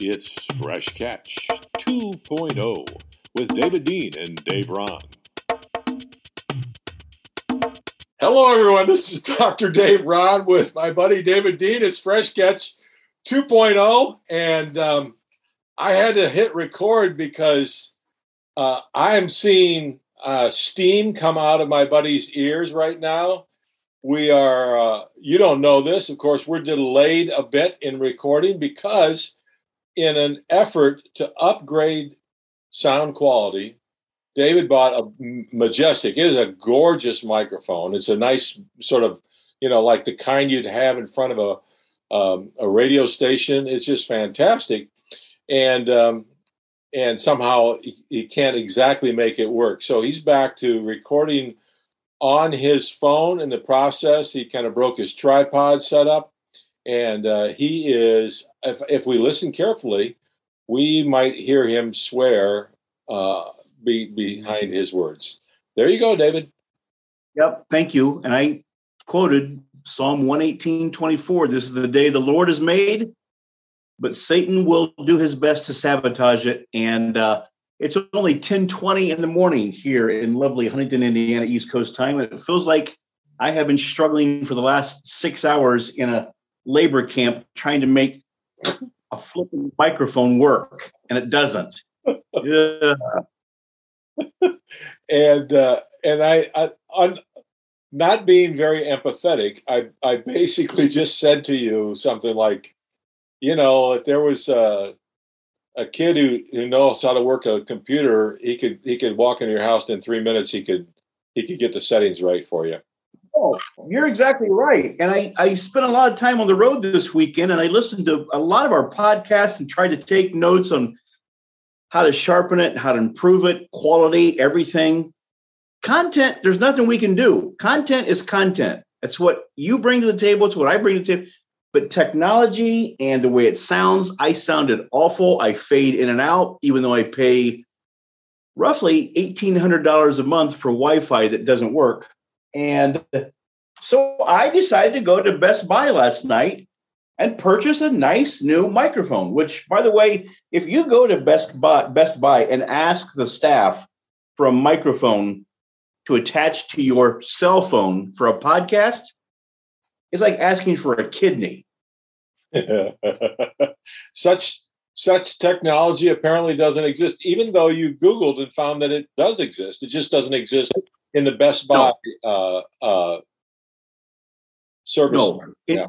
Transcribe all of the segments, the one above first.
It's Fresh Catch 2.0 with David Dean and Dave Ron. Hello, everyone. This is Dr. Dave Ron with my buddy David Dean. It's Fresh Catch 2.0. And um, I had to hit record because uh, I am seeing uh, steam come out of my buddy's ears right now. We are, uh, you don't know this, of course, we're delayed a bit in recording because, in an effort to upgrade sound quality, David bought a majestic, it is a gorgeous microphone. It's a nice sort of, you know, like the kind you'd have in front of a, um, a radio station. It's just fantastic. And, um, and somehow he, he can't exactly make it work. So he's back to recording on his phone in the process. He kind of broke his tripod setup. And uh, he is, if, if we listen carefully, we might hear him swear uh, be, behind his words. There you go, David. Yep. Thank you. And I quoted Psalm 118 24. This is the day the Lord has made, but Satan will do his best to sabotage it. And uh, it's only 1020 in the morning here in lovely Huntington, Indiana, East Coast time. And it feels like I have been struggling for the last six hours in a labor camp trying to make a flipping microphone work, and it doesn't. yeah. and uh, and I, I on not being very empathetic, I I basically just said to you something like, you know, if there was a a kid who, who knows how to work a computer, he could he could walk into your house in three minutes. He could he could get the settings right for you. Oh, you're exactly right. And I, I spent a lot of time on the road this weekend and I listened to a lot of our podcasts and tried to take notes on how to sharpen it, how to improve it, quality, everything. Content, there's nothing we can do. Content is content. That's what you bring to the table. It's what I bring to the table. But technology and the way it sounds, I sounded awful. I fade in and out, even though I pay roughly $1,800 a month for Wi Fi that doesn't work. And so I decided to go to Best Buy last night and purchase a nice new microphone, which, by the way, if you go to Best Buy, Best Buy and ask the staff for a microphone to attach to your cell phone for a podcast, it's like asking for a kidney. such such technology apparently doesn't exist, even though you Googled and found that it does exist. It just doesn't exist in the Best Buy no. uh, uh, service. No, in, yeah.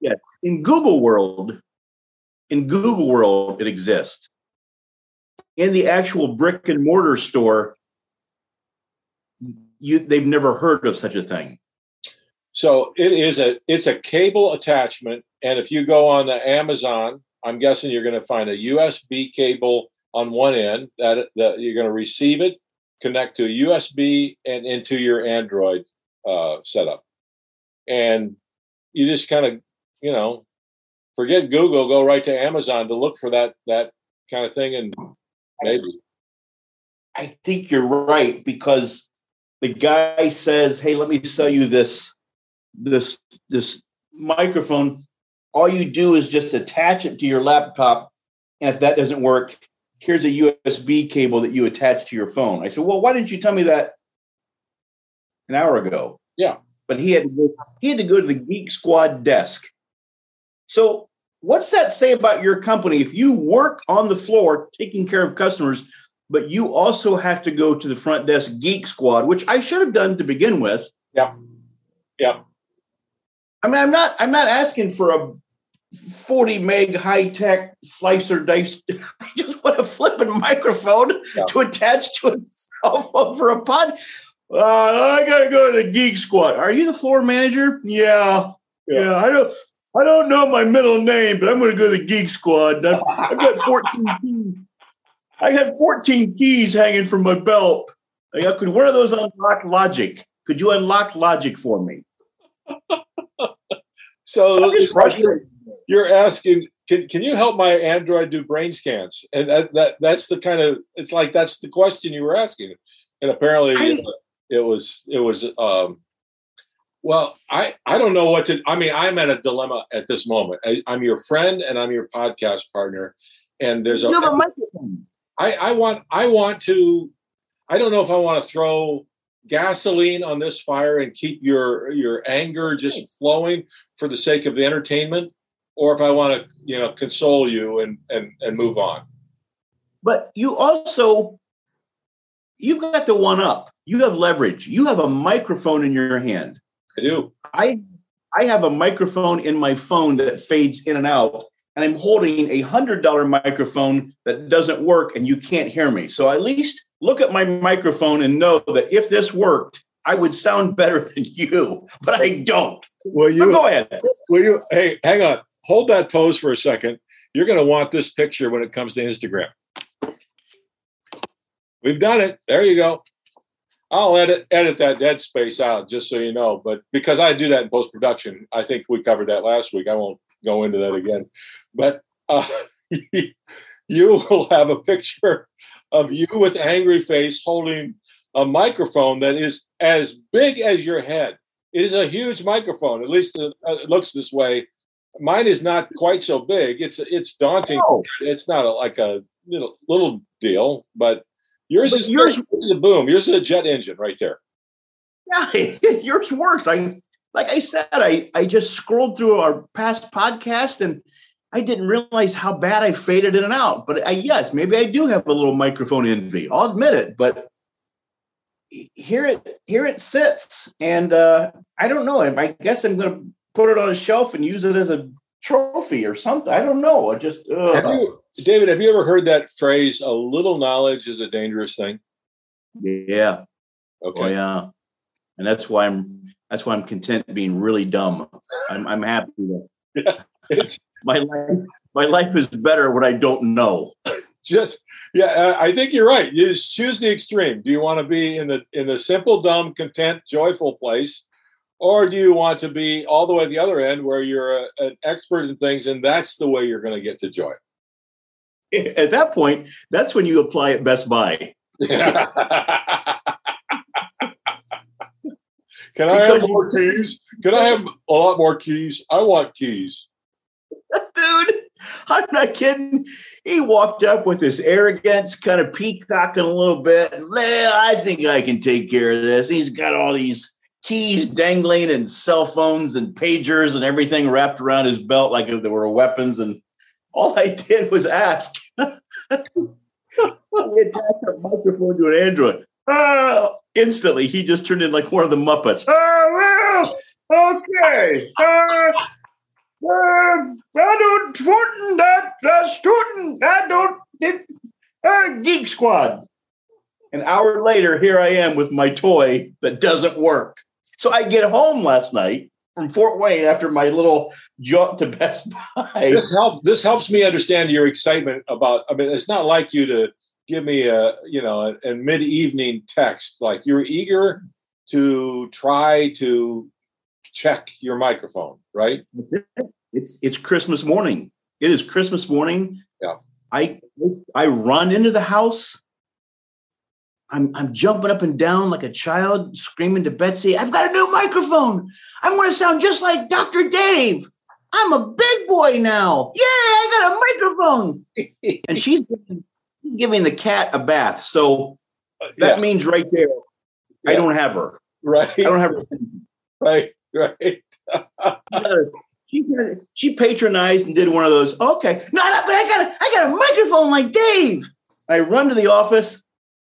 yeah, in Google World, in Google World, it exists. In the actual brick and mortar store, you they've never heard of such a thing. So it is a it's a cable attachment, and if you go on the Amazon, I'm guessing you're going to find a USB cable on one end that that you're going to receive it, connect to a USB and into your Android uh, setup, and you just kind of you know forget Google, go right to Amazon to look for that that kind of thing, and maybe. I think you're right because the guy says, "Hey, let me sell you this this this microphone all you do is just attach it to your laptop and if that doesn't work here's a usb cable that you attach to your phone. I said well why didn't you tell me that an hour ago? Yeah. But he had to go, he had to go to the geek squad desk. So what's that say about your company? If you work on the floor taking care of customers but you also have to go to the front desk geek squad which i should have done to begin with. Yeah. Yeah. I mean, I'm not I'm not asking for a 40 meg high tech slicer dice. I just want a flipping microphone yeah. to attach to a cell phone for a pod. Uh, I gotta go to the geek squad. Are you the floor manager? Yeah. yeah. yeah. I don't I don't know my middle name, but I'm gonna go to the geek squad. I've, I've got 14 keys. I have 14 keys hanging from my belt. Like, could one of those unlock logic? Could you unlock logic for me? So you're asking, can, can you help my Android do brain scans? And that, that that's the kind of it's like that's the question you were asking. And apparently I, it was it was um well, I I don't know what to I mean, I'm at a dilemma at this moment. I, I'm your friend and I'm your podcast partner. and there's a, have a. I, I want I want to I don't know if I want to throw gasoline on this fire and keep your your anger just flowing for the sake of the entertainment or if I want to you know console you and and and move on. But you also, you've got the one up. You have leverage. You have a microphone in your hand. I do. I I have a microphone in my phone that fades in and out, and I'm holding a hundred dollar microphone that doesn't work, and you can't hear me. So at least look at my microphone and know that if this worked, I would sound better than you, but I don't. Well, So go ahead. Will you? Hey, hang on. Hold that pose for a second. You're going to want this picture when it comes to Instagram. We've done it. There you go. I'll edit edit that dead space out just so you know. But because I do that in post production, I think we covered that last week. I won't go into that again. But uh, you will have a picture of you with angry face holding a microphone that is as big as your head. It is a huge microphone. At least uh, it looks this way. Mine is not quite so big. It's it's daunting. Oh, It's not a, like a little little deal, but yours But is yours- yours is a boom. Yours is a jet engine right there. yeah, yours works. I like I said, I I just scrolled through our past podcast and I didn't realize how bad I faded in and out. But I, yes, maybe I do have a little microphone envy. I'll admit it. But here it here it sits, and uh, I don't know. I guess I'm going to put it on a shelf and use it as a trophy or something. I don't know. I just Have you, David? Have you ever heard that phrase? A little knowledge is a dangerous thing. yeah. Okay. Oh yeah, and that's why I'm that's why I'm content being really dumb. I'm I'm happy that Yeah, my life my life is better when I don't know. just yeah. I think you're right. You just choose the extreme. Do you want to be in the in the simple, dumb, content, joyful place, or do you want to be all the way at the other end where you're a, an expert in things, and that's the way you're going to get to joy? At that point, that's when you apply at Best Buy. Can I have more keys? Can I have a lot more keys? I want keys. Dude, I'm not kidding. He walked up with this arrogance, kind of peacocking a little bit. I think I can take care of this. He's got all these keys dangling and cell phones and pagers and everything wrapped around his belt like if they were weapons. And all I did was ask. we attached a microphone to an Android. Oh, instantly, he just turned in like one of the Muppets. Oh, well, okay. Uh, uh, I don't shooting that uh, student. I don't it, uh, Geek Squad. An hour later, here I am with my toy that doesn't work. So I get home last night from Fort Wayne after my little jaunt to Best Buy. This help. This helps me understand your excitement about. I mean, it's not like you to give me a you know a, a mid evening text. Like you're eager to try to check your microphone, right? It's it's Christmas morning. It is Christmas morning. Yeah. I I run into the house. I'm I'm jumping up and down like a child, screaming to Betsy, "I've got a new microphone! I want to sound just like Dr. Dave. I'm a big boy now. Yeah, I got a microphone." and she's giving, giving the cat a bath. So uh, that Yeah, means right there, I don't have her. right, I don't have her. right, right. she she patronized and did one of those. Okay, no, no, but I got a, I got a microphone like Dave. I run to the office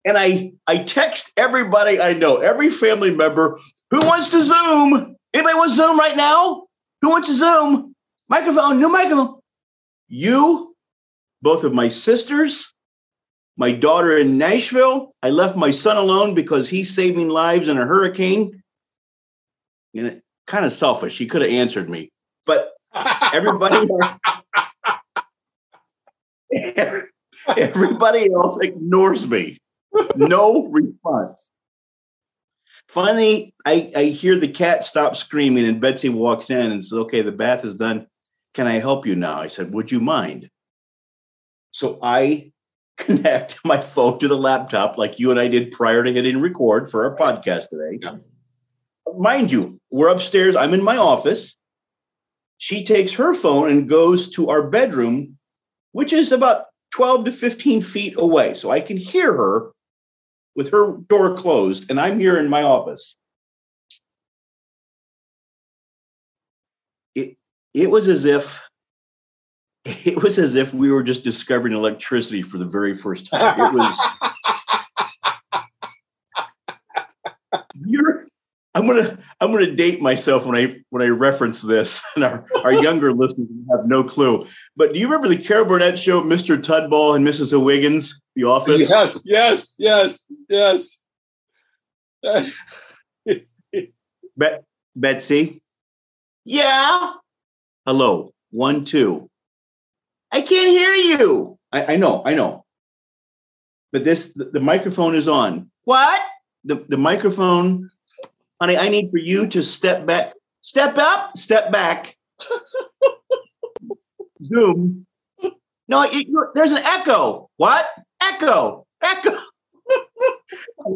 and I I text everybody I know, every family member who wants to Zoom. Anybody wants Zoom right now? Who wants to Zoom? Microphone, new microphone. You, both of my sisters, my daughter in Nashville. I left my son alone because he's saving lives in a hurricane. And it, kind of selfish. He could have answered me, but everybody everybody else ignores me. No response. Finally, I, I hear the cat stop screaming, and Betsy walks in and says, Okay, the bath is done. Can I help you now? I said, Would you mind? So I connect my phone to the laptop like you and I did prior to hitting record for our podcast today. Yeah. Mind you, we're upstairs. I'm in my office. She takes her phone and goes to our bedroom, which is about 12 to 15 feet away. So I can hear her with her door closed, and I'm here in my office. It, it was as if it was as if we were just discovering electricity for the very first time. It was you're I'm gonna I'm gonna date myself when I when I reference this, and our, our younger listeners have no clue. But do you remember the Carol Burnett show, Mr. Tudball and Mrs. O'Wiggins, The Office? Yes, yes, yes, yes. Bet Betsy. Yeah. Hello. One, two. I can't hear you. I, I know, I know. But this the, the microphone is on. What? The the microphone honey, I need for you to step back, step up, step back. Zoom. No, it, there's an echo. What? Echo, echo. I,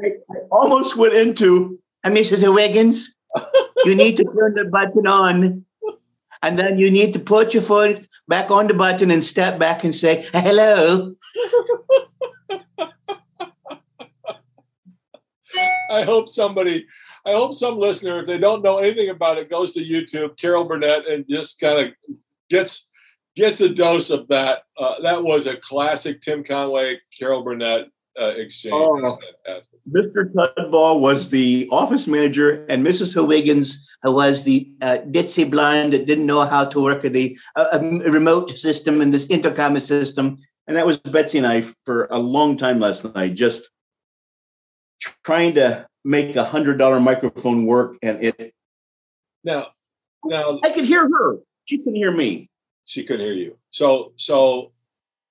almost went into, and Mrs. Wiggins, you need to turn the button on. And then you need to put your foot back on the button and step back and say, hello. I hope somebody I hope some listener, if they don't know anything about it, goes to YouTube, Carol Burnett, and just kind of gets gets a dose of that. Uh, that was a classic Tim Conway, Carol Burnett uh, exchange. Oh, Mr. Tudball was the office manager, and Mrs. Higgins was the uh, ditzy blonde that didn't know how to work the uh, remote system and this intercom system. And that was Betsy and I for a long time last night, just trying to make a hundred dollar microphone work and it now now I could hear her. She couldn't hear me. She couldn't hear you. So so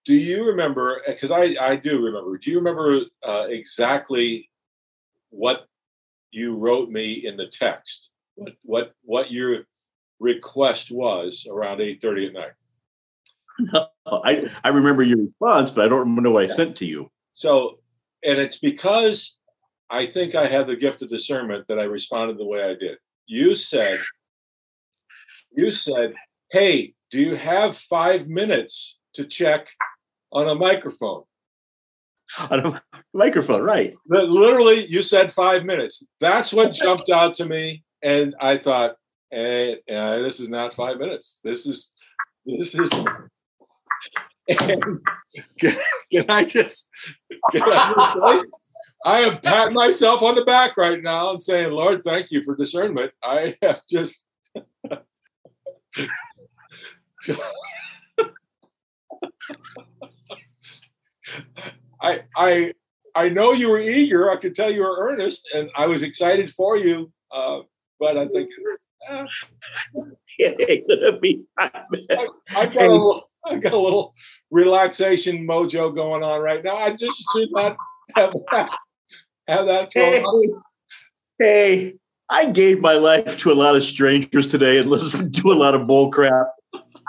do you remember because I, I do remember, do you remember uh, exactly what you wrote me in the text? What what what your request was around 8:30 at night? No, I, I remember your response, but I don't remember what I sent to you. So and it's because I think I had the gift of discernment that I responded the way I did. You said, you said, hey, do you have five minutes to check on a microphone? On a microphone, right. But literally, you said five minutes. That's what jumped out to me. And I thought, hey, uh, this is not five minutes. This is, this is, and can, can I just, can I just say, I am patting myself on the back right now and saying, Lord, thank you for discernment. I have just. I I I know you were eager. I could tell you were earnest, and I was excited for you. Uh, but I think eh. it gonna be. I, I, got a little, I got a little relaxation mojo going on right now. I just should not have that have that hey, hey, I gave my life to a lot of strangers today and listened to a lot of bull crap.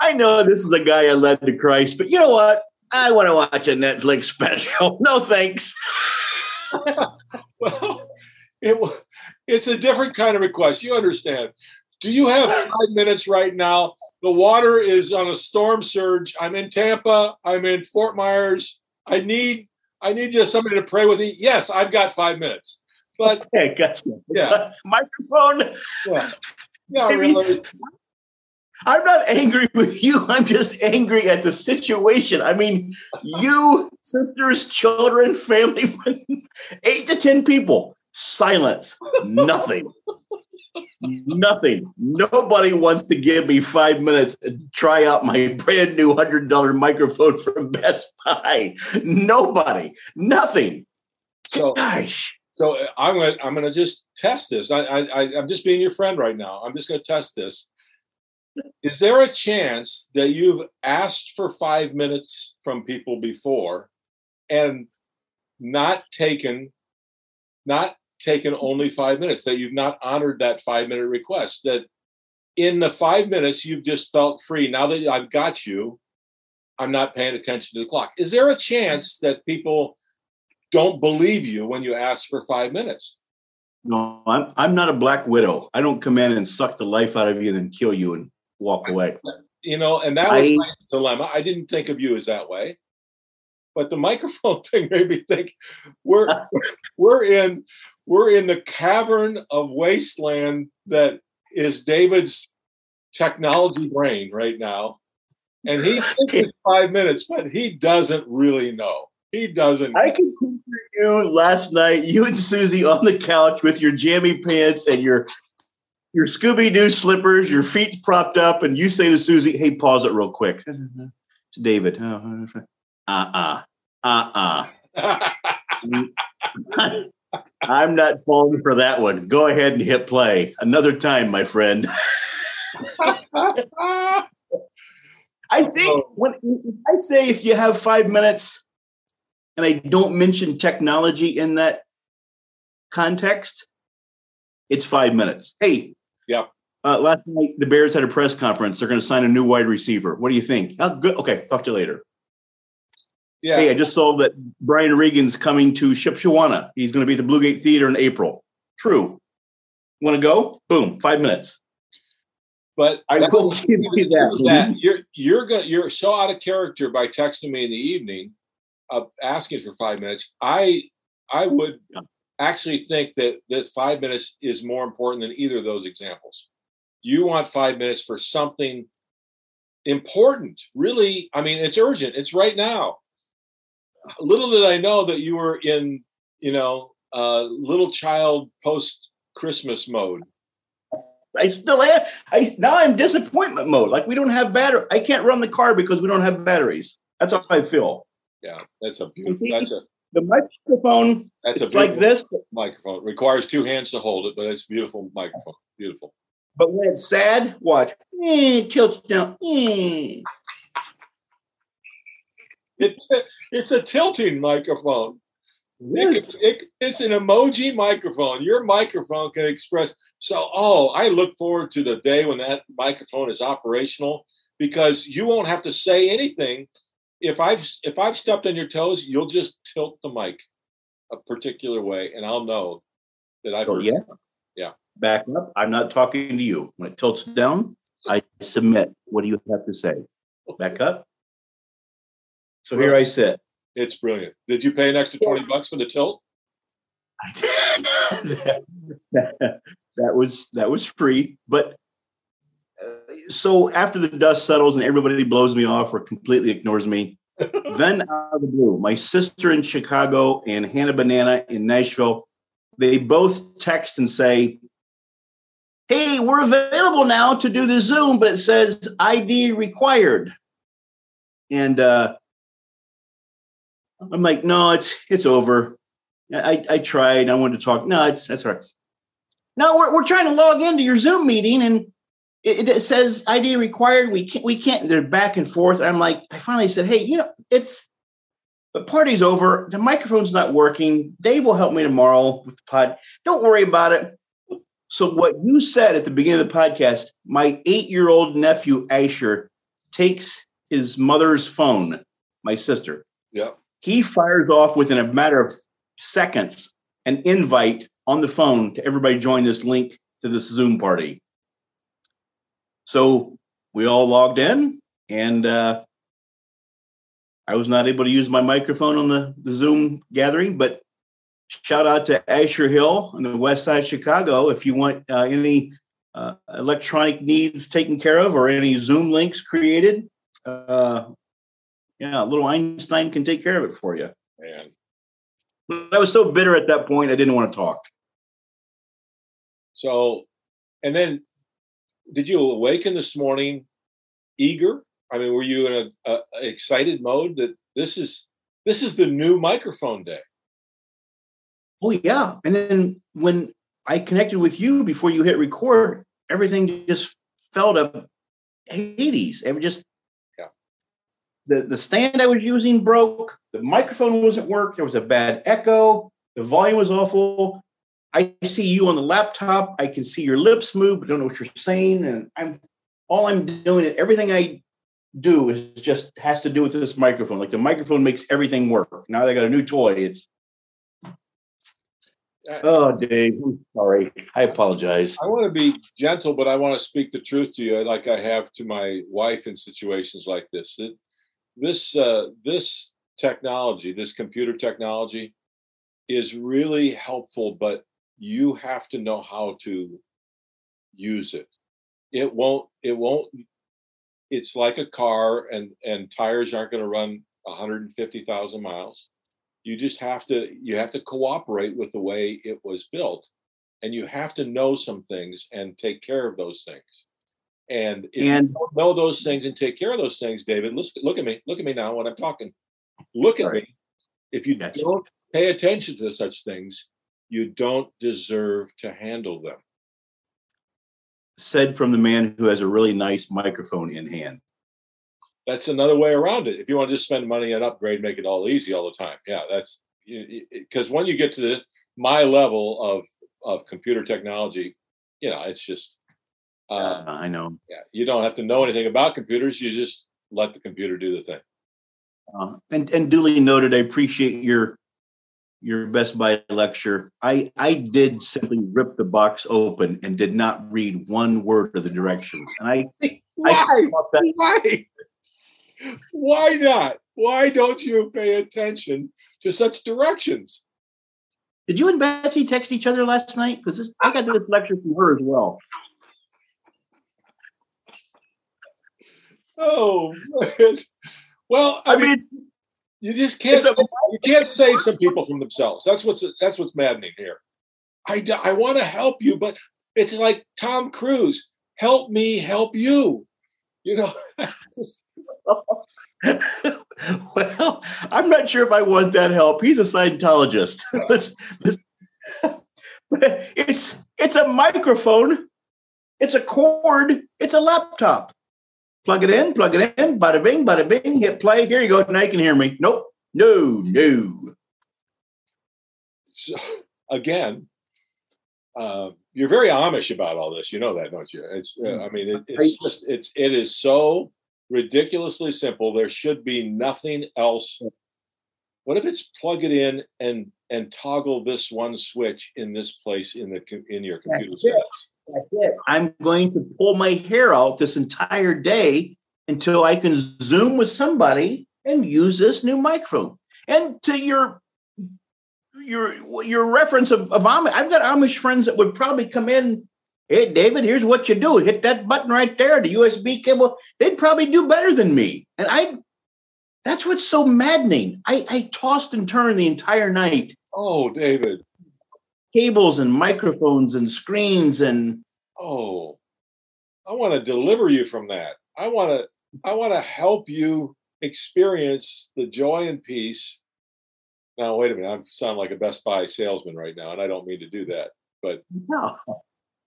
I know this is a guy I led to Christ, but you know what? I want to watch a Netflix special. No thanks. well, it, it's a different kind of request. You understand. Do you have five minutes right now? The water is on a storm surge. I'm in Tampa. I'm in Fort Myers. I need I need just somebody to pray with me. Yes, I've got five minutes. But okay, gotcha. Yeah. Microphone. Yeah. Yeah, really. I'm not angry with you. I'm just angry at the situation. I mean, you, sisters, children, family, eight to 10 people, silence, nothing. Nothing. Nobody wants to give me five minutes and try out my brand new hundred dollar microphone from Best Buy. Nobody. Nothing. So, Gosh. So uh, I'm gonna I'm gonna just test this. I, I I'm just being your friend right now. I'm just gonna test this. Is there a chance that you've asked for five minutes from people before and not taken, not taken only five minutes, that you've not honored that five minute request, that in the five minutes you've just felt free. Now that I've got you, I'm not paying attention to the clock. Is there a chance that people don't believe you when you ask for five minutes? No, I'm I'm not a black widow. I don't come in and suck the life out of you and then kill you and walk away. You know, and that was I, my dilemma. I didn't think of you as that way. but the microphone thing made me think we're we're in we're in the cavern of wasteland that is David's technology brain right now. And he thinks it's five minutes, but he doesn't really know. He doesn't. I can picture you last night, you and Susie on the couch with your jammy pants and your your Scooby Doo slippers, your feet propped up, and you say to Susie, "Hey, pause it real quick." It's David. Uh uh uh uh. I'm not falling for that one. Go ahead and hit play another time, my friend. I think when I say if you have five minutes and I don't mention technology in that context, it's five minutes. Hey, Yep. Uh, last night the Bears had a press conference. They're going to sign a new wide receiver. What do you think? Oh, good. Okay, talk to you later. Yeah. Hey, I just saw that Brian Regan's coming to Shipshewana. He's going to be at the Blue Gate Theater in April. True. Want to go? Boom, five minutes. But I will give you that. that you're you're go, you're so out of character by texting me in the evening, uh, asking for five minutes. I I would Yeah. actually think that that five minutes is more important than either of those examples. You want five minutes for something important, really. I mean, it's urgent. It's right now. Little did I know that you were in, you know, uh, little child post Christmas mode. I still am. I now I'm disappointment mode. Like we don't have battery. I can't run the car because we don't have batteries. That's how I feel. Yeah, that's a beautiful. see, That's a The microphone, that's a like this, microphone. It requires two hands to hold it, but it's a beautiful microphone. Beautiful. but when it's sad, watch. Eh, it tilts down. Eh. It's a, it's a tilting microphone. It it- it's an emoji microphone. Your microphone can express. So, oh, I look forward to the day when that microphone is operational because you won't have to say anything. If I've if I've stepped on your toes, you'll just tilt the mic a particular way, and I'll know that I've Oh, heard yeah. Yeah. Back up. I'm not talking to you. When it tilts down, I submit. What do you have to say? Back up. So here I sit. It's brilliant. Did you pay an extra 20 bucks for the tilt? that, that was that was free. But uh, so after the dust settles and everybody blows me off or completely ignores me, then out of the blue, my sister in Chicago and Hannah Banana in Nashville, they both text and say, "Hey, we're available now to do the Zoom, but it says ID required." And uh, I'm like, "No, it's it's over." I, I tried. I wanted to talk. No, it's that's right. No, we're, we're trying to log into your Zoom meeting and it, it says ID required. We can't, we can't. They're back and forth. I'm like, I finally said, hey, you know, it's the party's over. The microphone's not working. Dave will help me tomorrow with the pod. Don't worry about it. So what you said at the beginning of the podcast, my eight-year-old nephew Asher takes his mother's phone, my sister, Yeah. He fires off within a matter of seconds an invite on the phone to everybody join this link to this Zoom party. So we all logged in, and uh, I was not able to use my microphone on the, the Zoom gathering, but shout out to Asher Hill on the west side of Chicago. If you want uh, any uh, electronic needs taken care of or any Zoom links created, uh, yeah, little Einstein can take care of it for you. Man. But I was so bitter at that point, I didn't want to talk. So, and then did you awaken this morning eager? I mean, were you in a, a excited mode that this is this is the new microphone day? Oh yeah, and then when I connected with you before you hit record, everything just fell to Hades. It just. The the stand I was using broke. The microphone wasn't work. There was a bad echo. The volume was awful. I see you on the laptop. I can see your lips move, but don't know what you're saying. And I'm all I'm doing is everything I do is just has to do with this microphone. Like the microphone makes everything work. Now they got a new toy. It's uh, oh, Dave. I'm sorry. I apologize. I want to be gentle, but I want to speak the truth to you, like I have to my wife in situations like this. This uh, this technology, this computer technology, is really helpful, but you have to know how to use it. It won't, it won't, it's like a car and and tires aren't going to run 150,000 miles. You just have to you have to cooperate with the way it was built and you have to know some things and take care of those things. And if And- you don't know those things and take care of those things, David, look, look at me, look at me now when I'm talking. Look at me. If you Gotcha. don't pay attention to such things, you don't deserve to handle them. Said from the man who has a really nice microphone in hand. That's another way around it. If you want to just spend money and upgrade, make it all easy all the time. Yeah, that's because when you get to the my level of of computer technology, you know, it's just Uh, um, I know. yeah, you don't have to know anything about computers. You just let the computer do the thing. Uh, and and duly noted. I appreciate your your Best Buy lecture. I I did simply rip the box open and did not read one word of the directions. And I I Why? thought that Why? Why not? Why don't you pay attention to such directions? did you and Betsy text each other last night? Because I got this lecture from her as well. Oh, man. well, I I mean, mean, you just can't a- you can't save some people from themselves. That's what's that's what's maddening here. I I want to help you, but it's like Tom Cruise. Help me, help you. You know, well, I'm not sure if I want that help. He's a Scientologist. Let's- let's- it's it's a microphone. It's a cord. It's a laptop. Plug it in. Plug it in. Bada bing. Bada bing. Hit play. Here you go. Now you can hear me. Nope. No. No. so, again, uh, you're very Amish about all this. You know that, don't you? It's uh, I mean, it, it's just it's it is so ridiculously simple. There should be nothing else. What if it's plug it in and and toggle this one switch in this place in the in your computer settings? I'm going to pull my hair out this entire day until I can Zoom with somebody and use this new microphone. And to your your your reference of, of Amish, I've got Amish friends that would probably come in. Hey, David, here's what you do. Hit that button right there, the USB cable. They'd probably do better than me. And I that's what's so maddening. I, I tossed and turned the entire night Oh, David. Cables and microphones and screens and Oh, I want to deliver you from that. I want to I want to help you experience the joy and peace. Now, wait a minute. I'm sound like a Best Buy salesman right now, and I don't mean to do that. But no.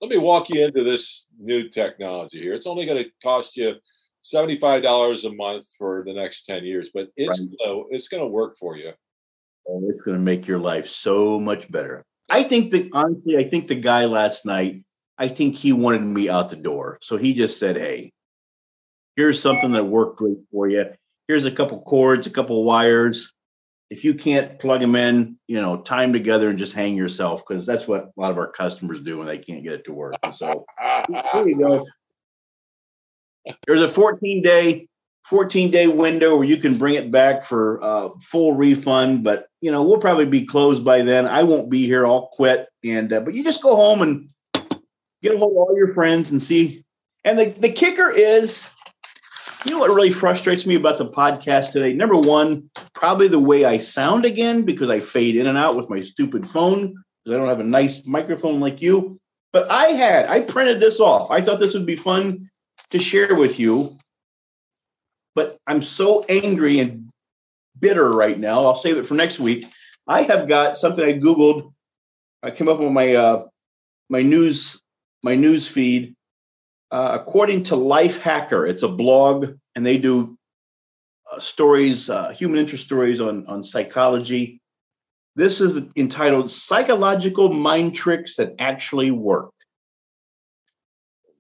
let me walk you into this new technology here. It's only going to cost you $75 a month for the next 10 years, but it's Right. gonna, it's going to work for you. Oh, it's going to make your life so much better. I think that honestly, I think the guy last night, I think he wanted me out the door. So he just said, Hey, here's something that worked great for you. Here's a couple cords, a couple wires. If you can't plug them in, you know, tie them together and just hang yourself because that's what a lot of our customers do when they can't get it to work. So there you go. There's a 14 day 14 day window where you can bring it back for uh, full refund, but you know we'll probably be closed by then. I won't be here. I'll quit, and uh, but you just go home and get a hold of all your friends and see. And the, the kicker is, you know what really frustrates me about the podcast today? Number one, probably the way I sound again because I fade in and out with my stupid phone because I don't have a nice microphone like you. But I had I printed this off. I thought this would be fun to share with you but I'm so angry and bitter right now. I'll save it for next week. I have got something I googled. I came up with my uh, my news my news feed. Uh, according to Lifehacker, it's a blog, and they do uh, stories, uh, human interest stories on on psychology. This is entitled "Psychological Mind Tricks That Actually Work."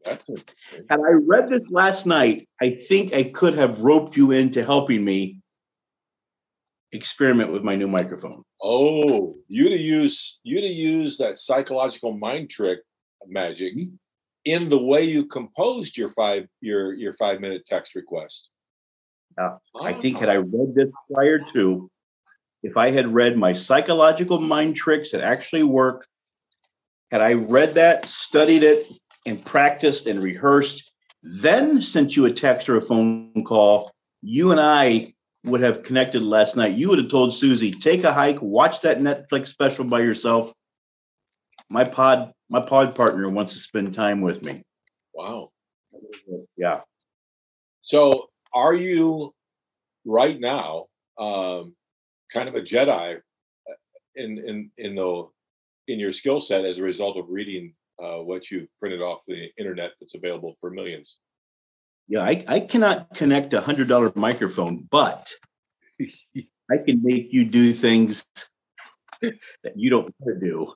Had I read this last night, I think I could have roped you into helping me experiment with my new microphone. Oh, you to use you to use that psychological mind trick magic in the way you composed your five your your five minute text request. Uh, I think had I read this prior to, if I had read my psychological mind tricks that actually work, had I read that, studied it, and practiced and rehearsed, then sent you a text or a phone call, you and I would have connected last night. You would have told Susie, take a hike, watch that Netflix special by yourself. My pod, my pod partner wants to spend time with me. Wow. Yeah. So are you right now um, kind of a Jedi uh, in in in the in your skill set as a result of reading uh, what you've printed off the internet that's available for millions? Yeah, I, I cannot connect a hundred dollar microphone, but I can make you do things that you don't want to do.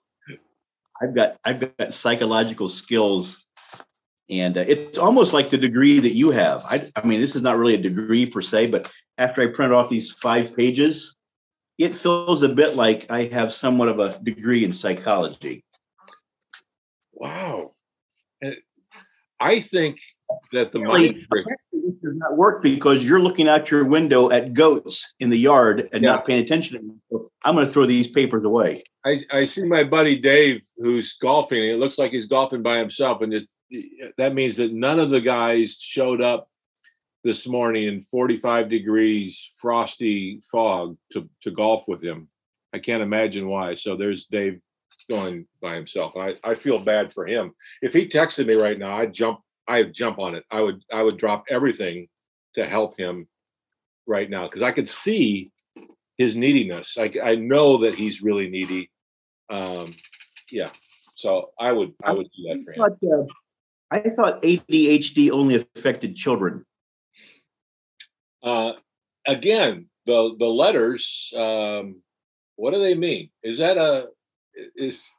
I've got I've got psychological skills, and uh, it's almost like the degree that you have. I, I mean, this is not really a degree per se, but after I print off these five pages, it feels a bit like I have somewhat of a degree in psychology. Wow. I think that the Really, mind trick, does not work because you're looking out your window at goats in the yard and Yeah. not paying attention to I'm going to throw these papers away. I, I see my buddy Dave who's golfing. and It looks like he's golfing by himself, and it, that means that none of the guys showed up this morning in 45 degrees frosty fog to to golf with him. I can't imagine why. So there's Dave going by himself. I, I feel bad for him. If he texted me right now, I'd jump I'd jump on it. I would I would drop everything to help him right now because I could see his neediness. I, I know that he's really needy. Um, yeah. So I would I would do that for him. thought, uh, I thought ADHD only affected children. Uh, again, the the letters. Um, what do they mean? Is that a is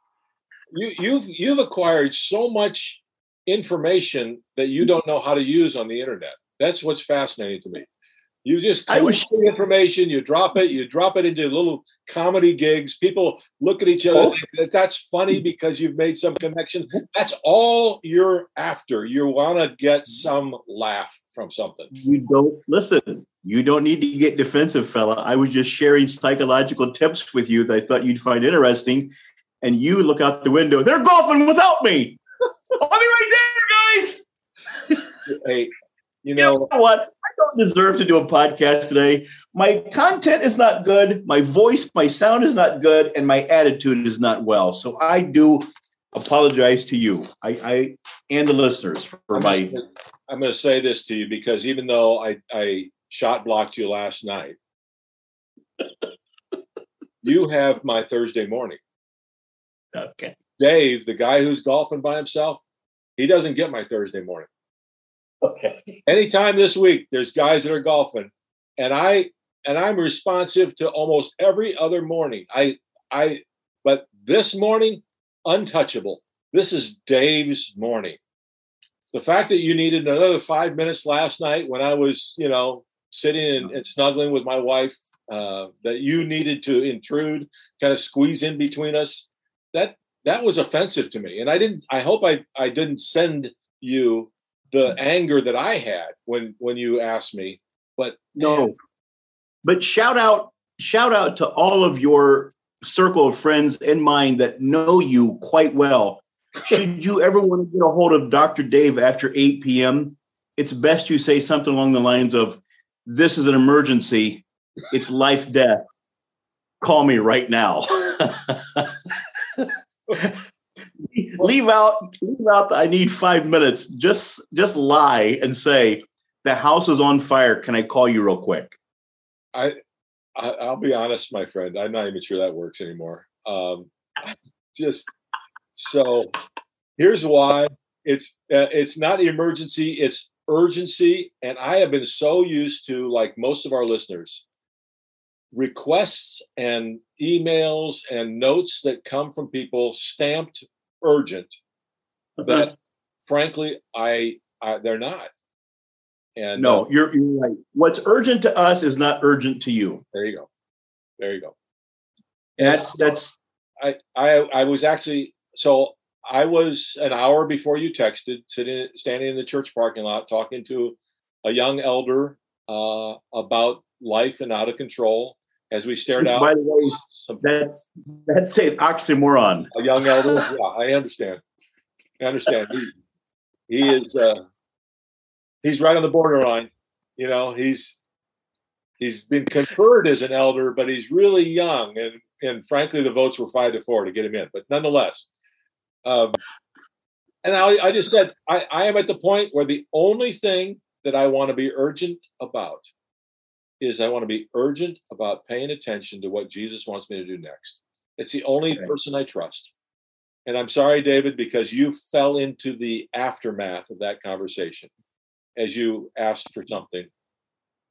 you you've you've acquired so much information that you don't know how to use on the internet. That's what's fascinating to me. You just I the information, you drop it, you drop it into little comedy gigs. People look at each other. Oh. think that That's funny because you've made some connection. That's all you're after. You want to get mm-hmm. some laugh from something. You don't listen. You don't need to get defensive, fella. I was just sharing psychological tips with you that I thought you'd find interesting. And you look out the window. They're golfing without me. I'll be right there, guys. Hey, you You know, know what? I don't deserve to do a podcast today. My content is not good. My voice, my sound is not good, and my attitude is not well. So I do apologize to you, I, I and the listeners for I'm my. gonna- I'm going to say this to you because even though I, I shot blocked you last night, you have my Thursday morning. Okay. Dave, the guy who's golfing by himself, he doesn't get my Thursday morning. Okay. Anytime this week, there's guys that are golfing, and I and I'm responsive to almost every other morning. I I but this morning, untouchable. This is Dave's morning. The fact that you needed another five minutes last night when I was, you know, sitting and, and snuggling with my wife, uh, that you needed to intrude, kind of squeeze in between us, that that was offensive to me. And I didn't. I hope I I didn't send you the anger that I had when when you asked me. But No. But shout out, shout out to all of your circle of friends and mine that know you quite well. Should you ever want to get a hold of Dr. Dave after 8 p.m., it's best you say something along the lines of, This is an emergency. It's life death. Call me right now. leave out leave out the, I need five minutes. Just just lie and say the house is on fire. Can I call you real quick? I, I I'll be honest, my friend. I'm not even sure that works anymore. Um, just so here's why it's uh, it's not emergency. It's urgency, and I have been so used to like most of our listeners requests and emails and notes that come from people stamped urgent that frankly I, I they're not and No, uh, you're, you're right. What's urgent to us is not urgent to you. there you go there you go And that's that's I, I I was actually so I was an hour before you texted, sitting standing in the church parking lot talking to a young elder uh, about life and out of control as we stared out. By the way, some, that's that's an oxymoron. a young elder. Yeah, I understand. I understand. He, he is. Uh, he's right on the borderline. You know, he's he's been conferred as an elder, but he's really young, and and frankly, the votes were five to four to get him in. But nonetheless, um, and I, I just said I, I am at the point where the only thing that I want to be urgent about is I want to be urgent about paying attention to what Jesus wants me to do next. It's the only Okay. person I trust. And I'm sorry, David, because you fell into the aftermath of that conversation as you asked for something.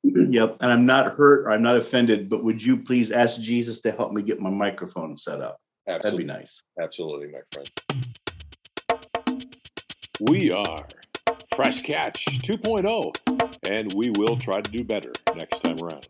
Yep. And I'm not hurt or I'm not offended, but would you please ask Jesus to help me get my microphone set up? That'd Absolutely, be nice. absolutely, my friend. We are Fresh Catch 2.0, and we will try to do better next time around.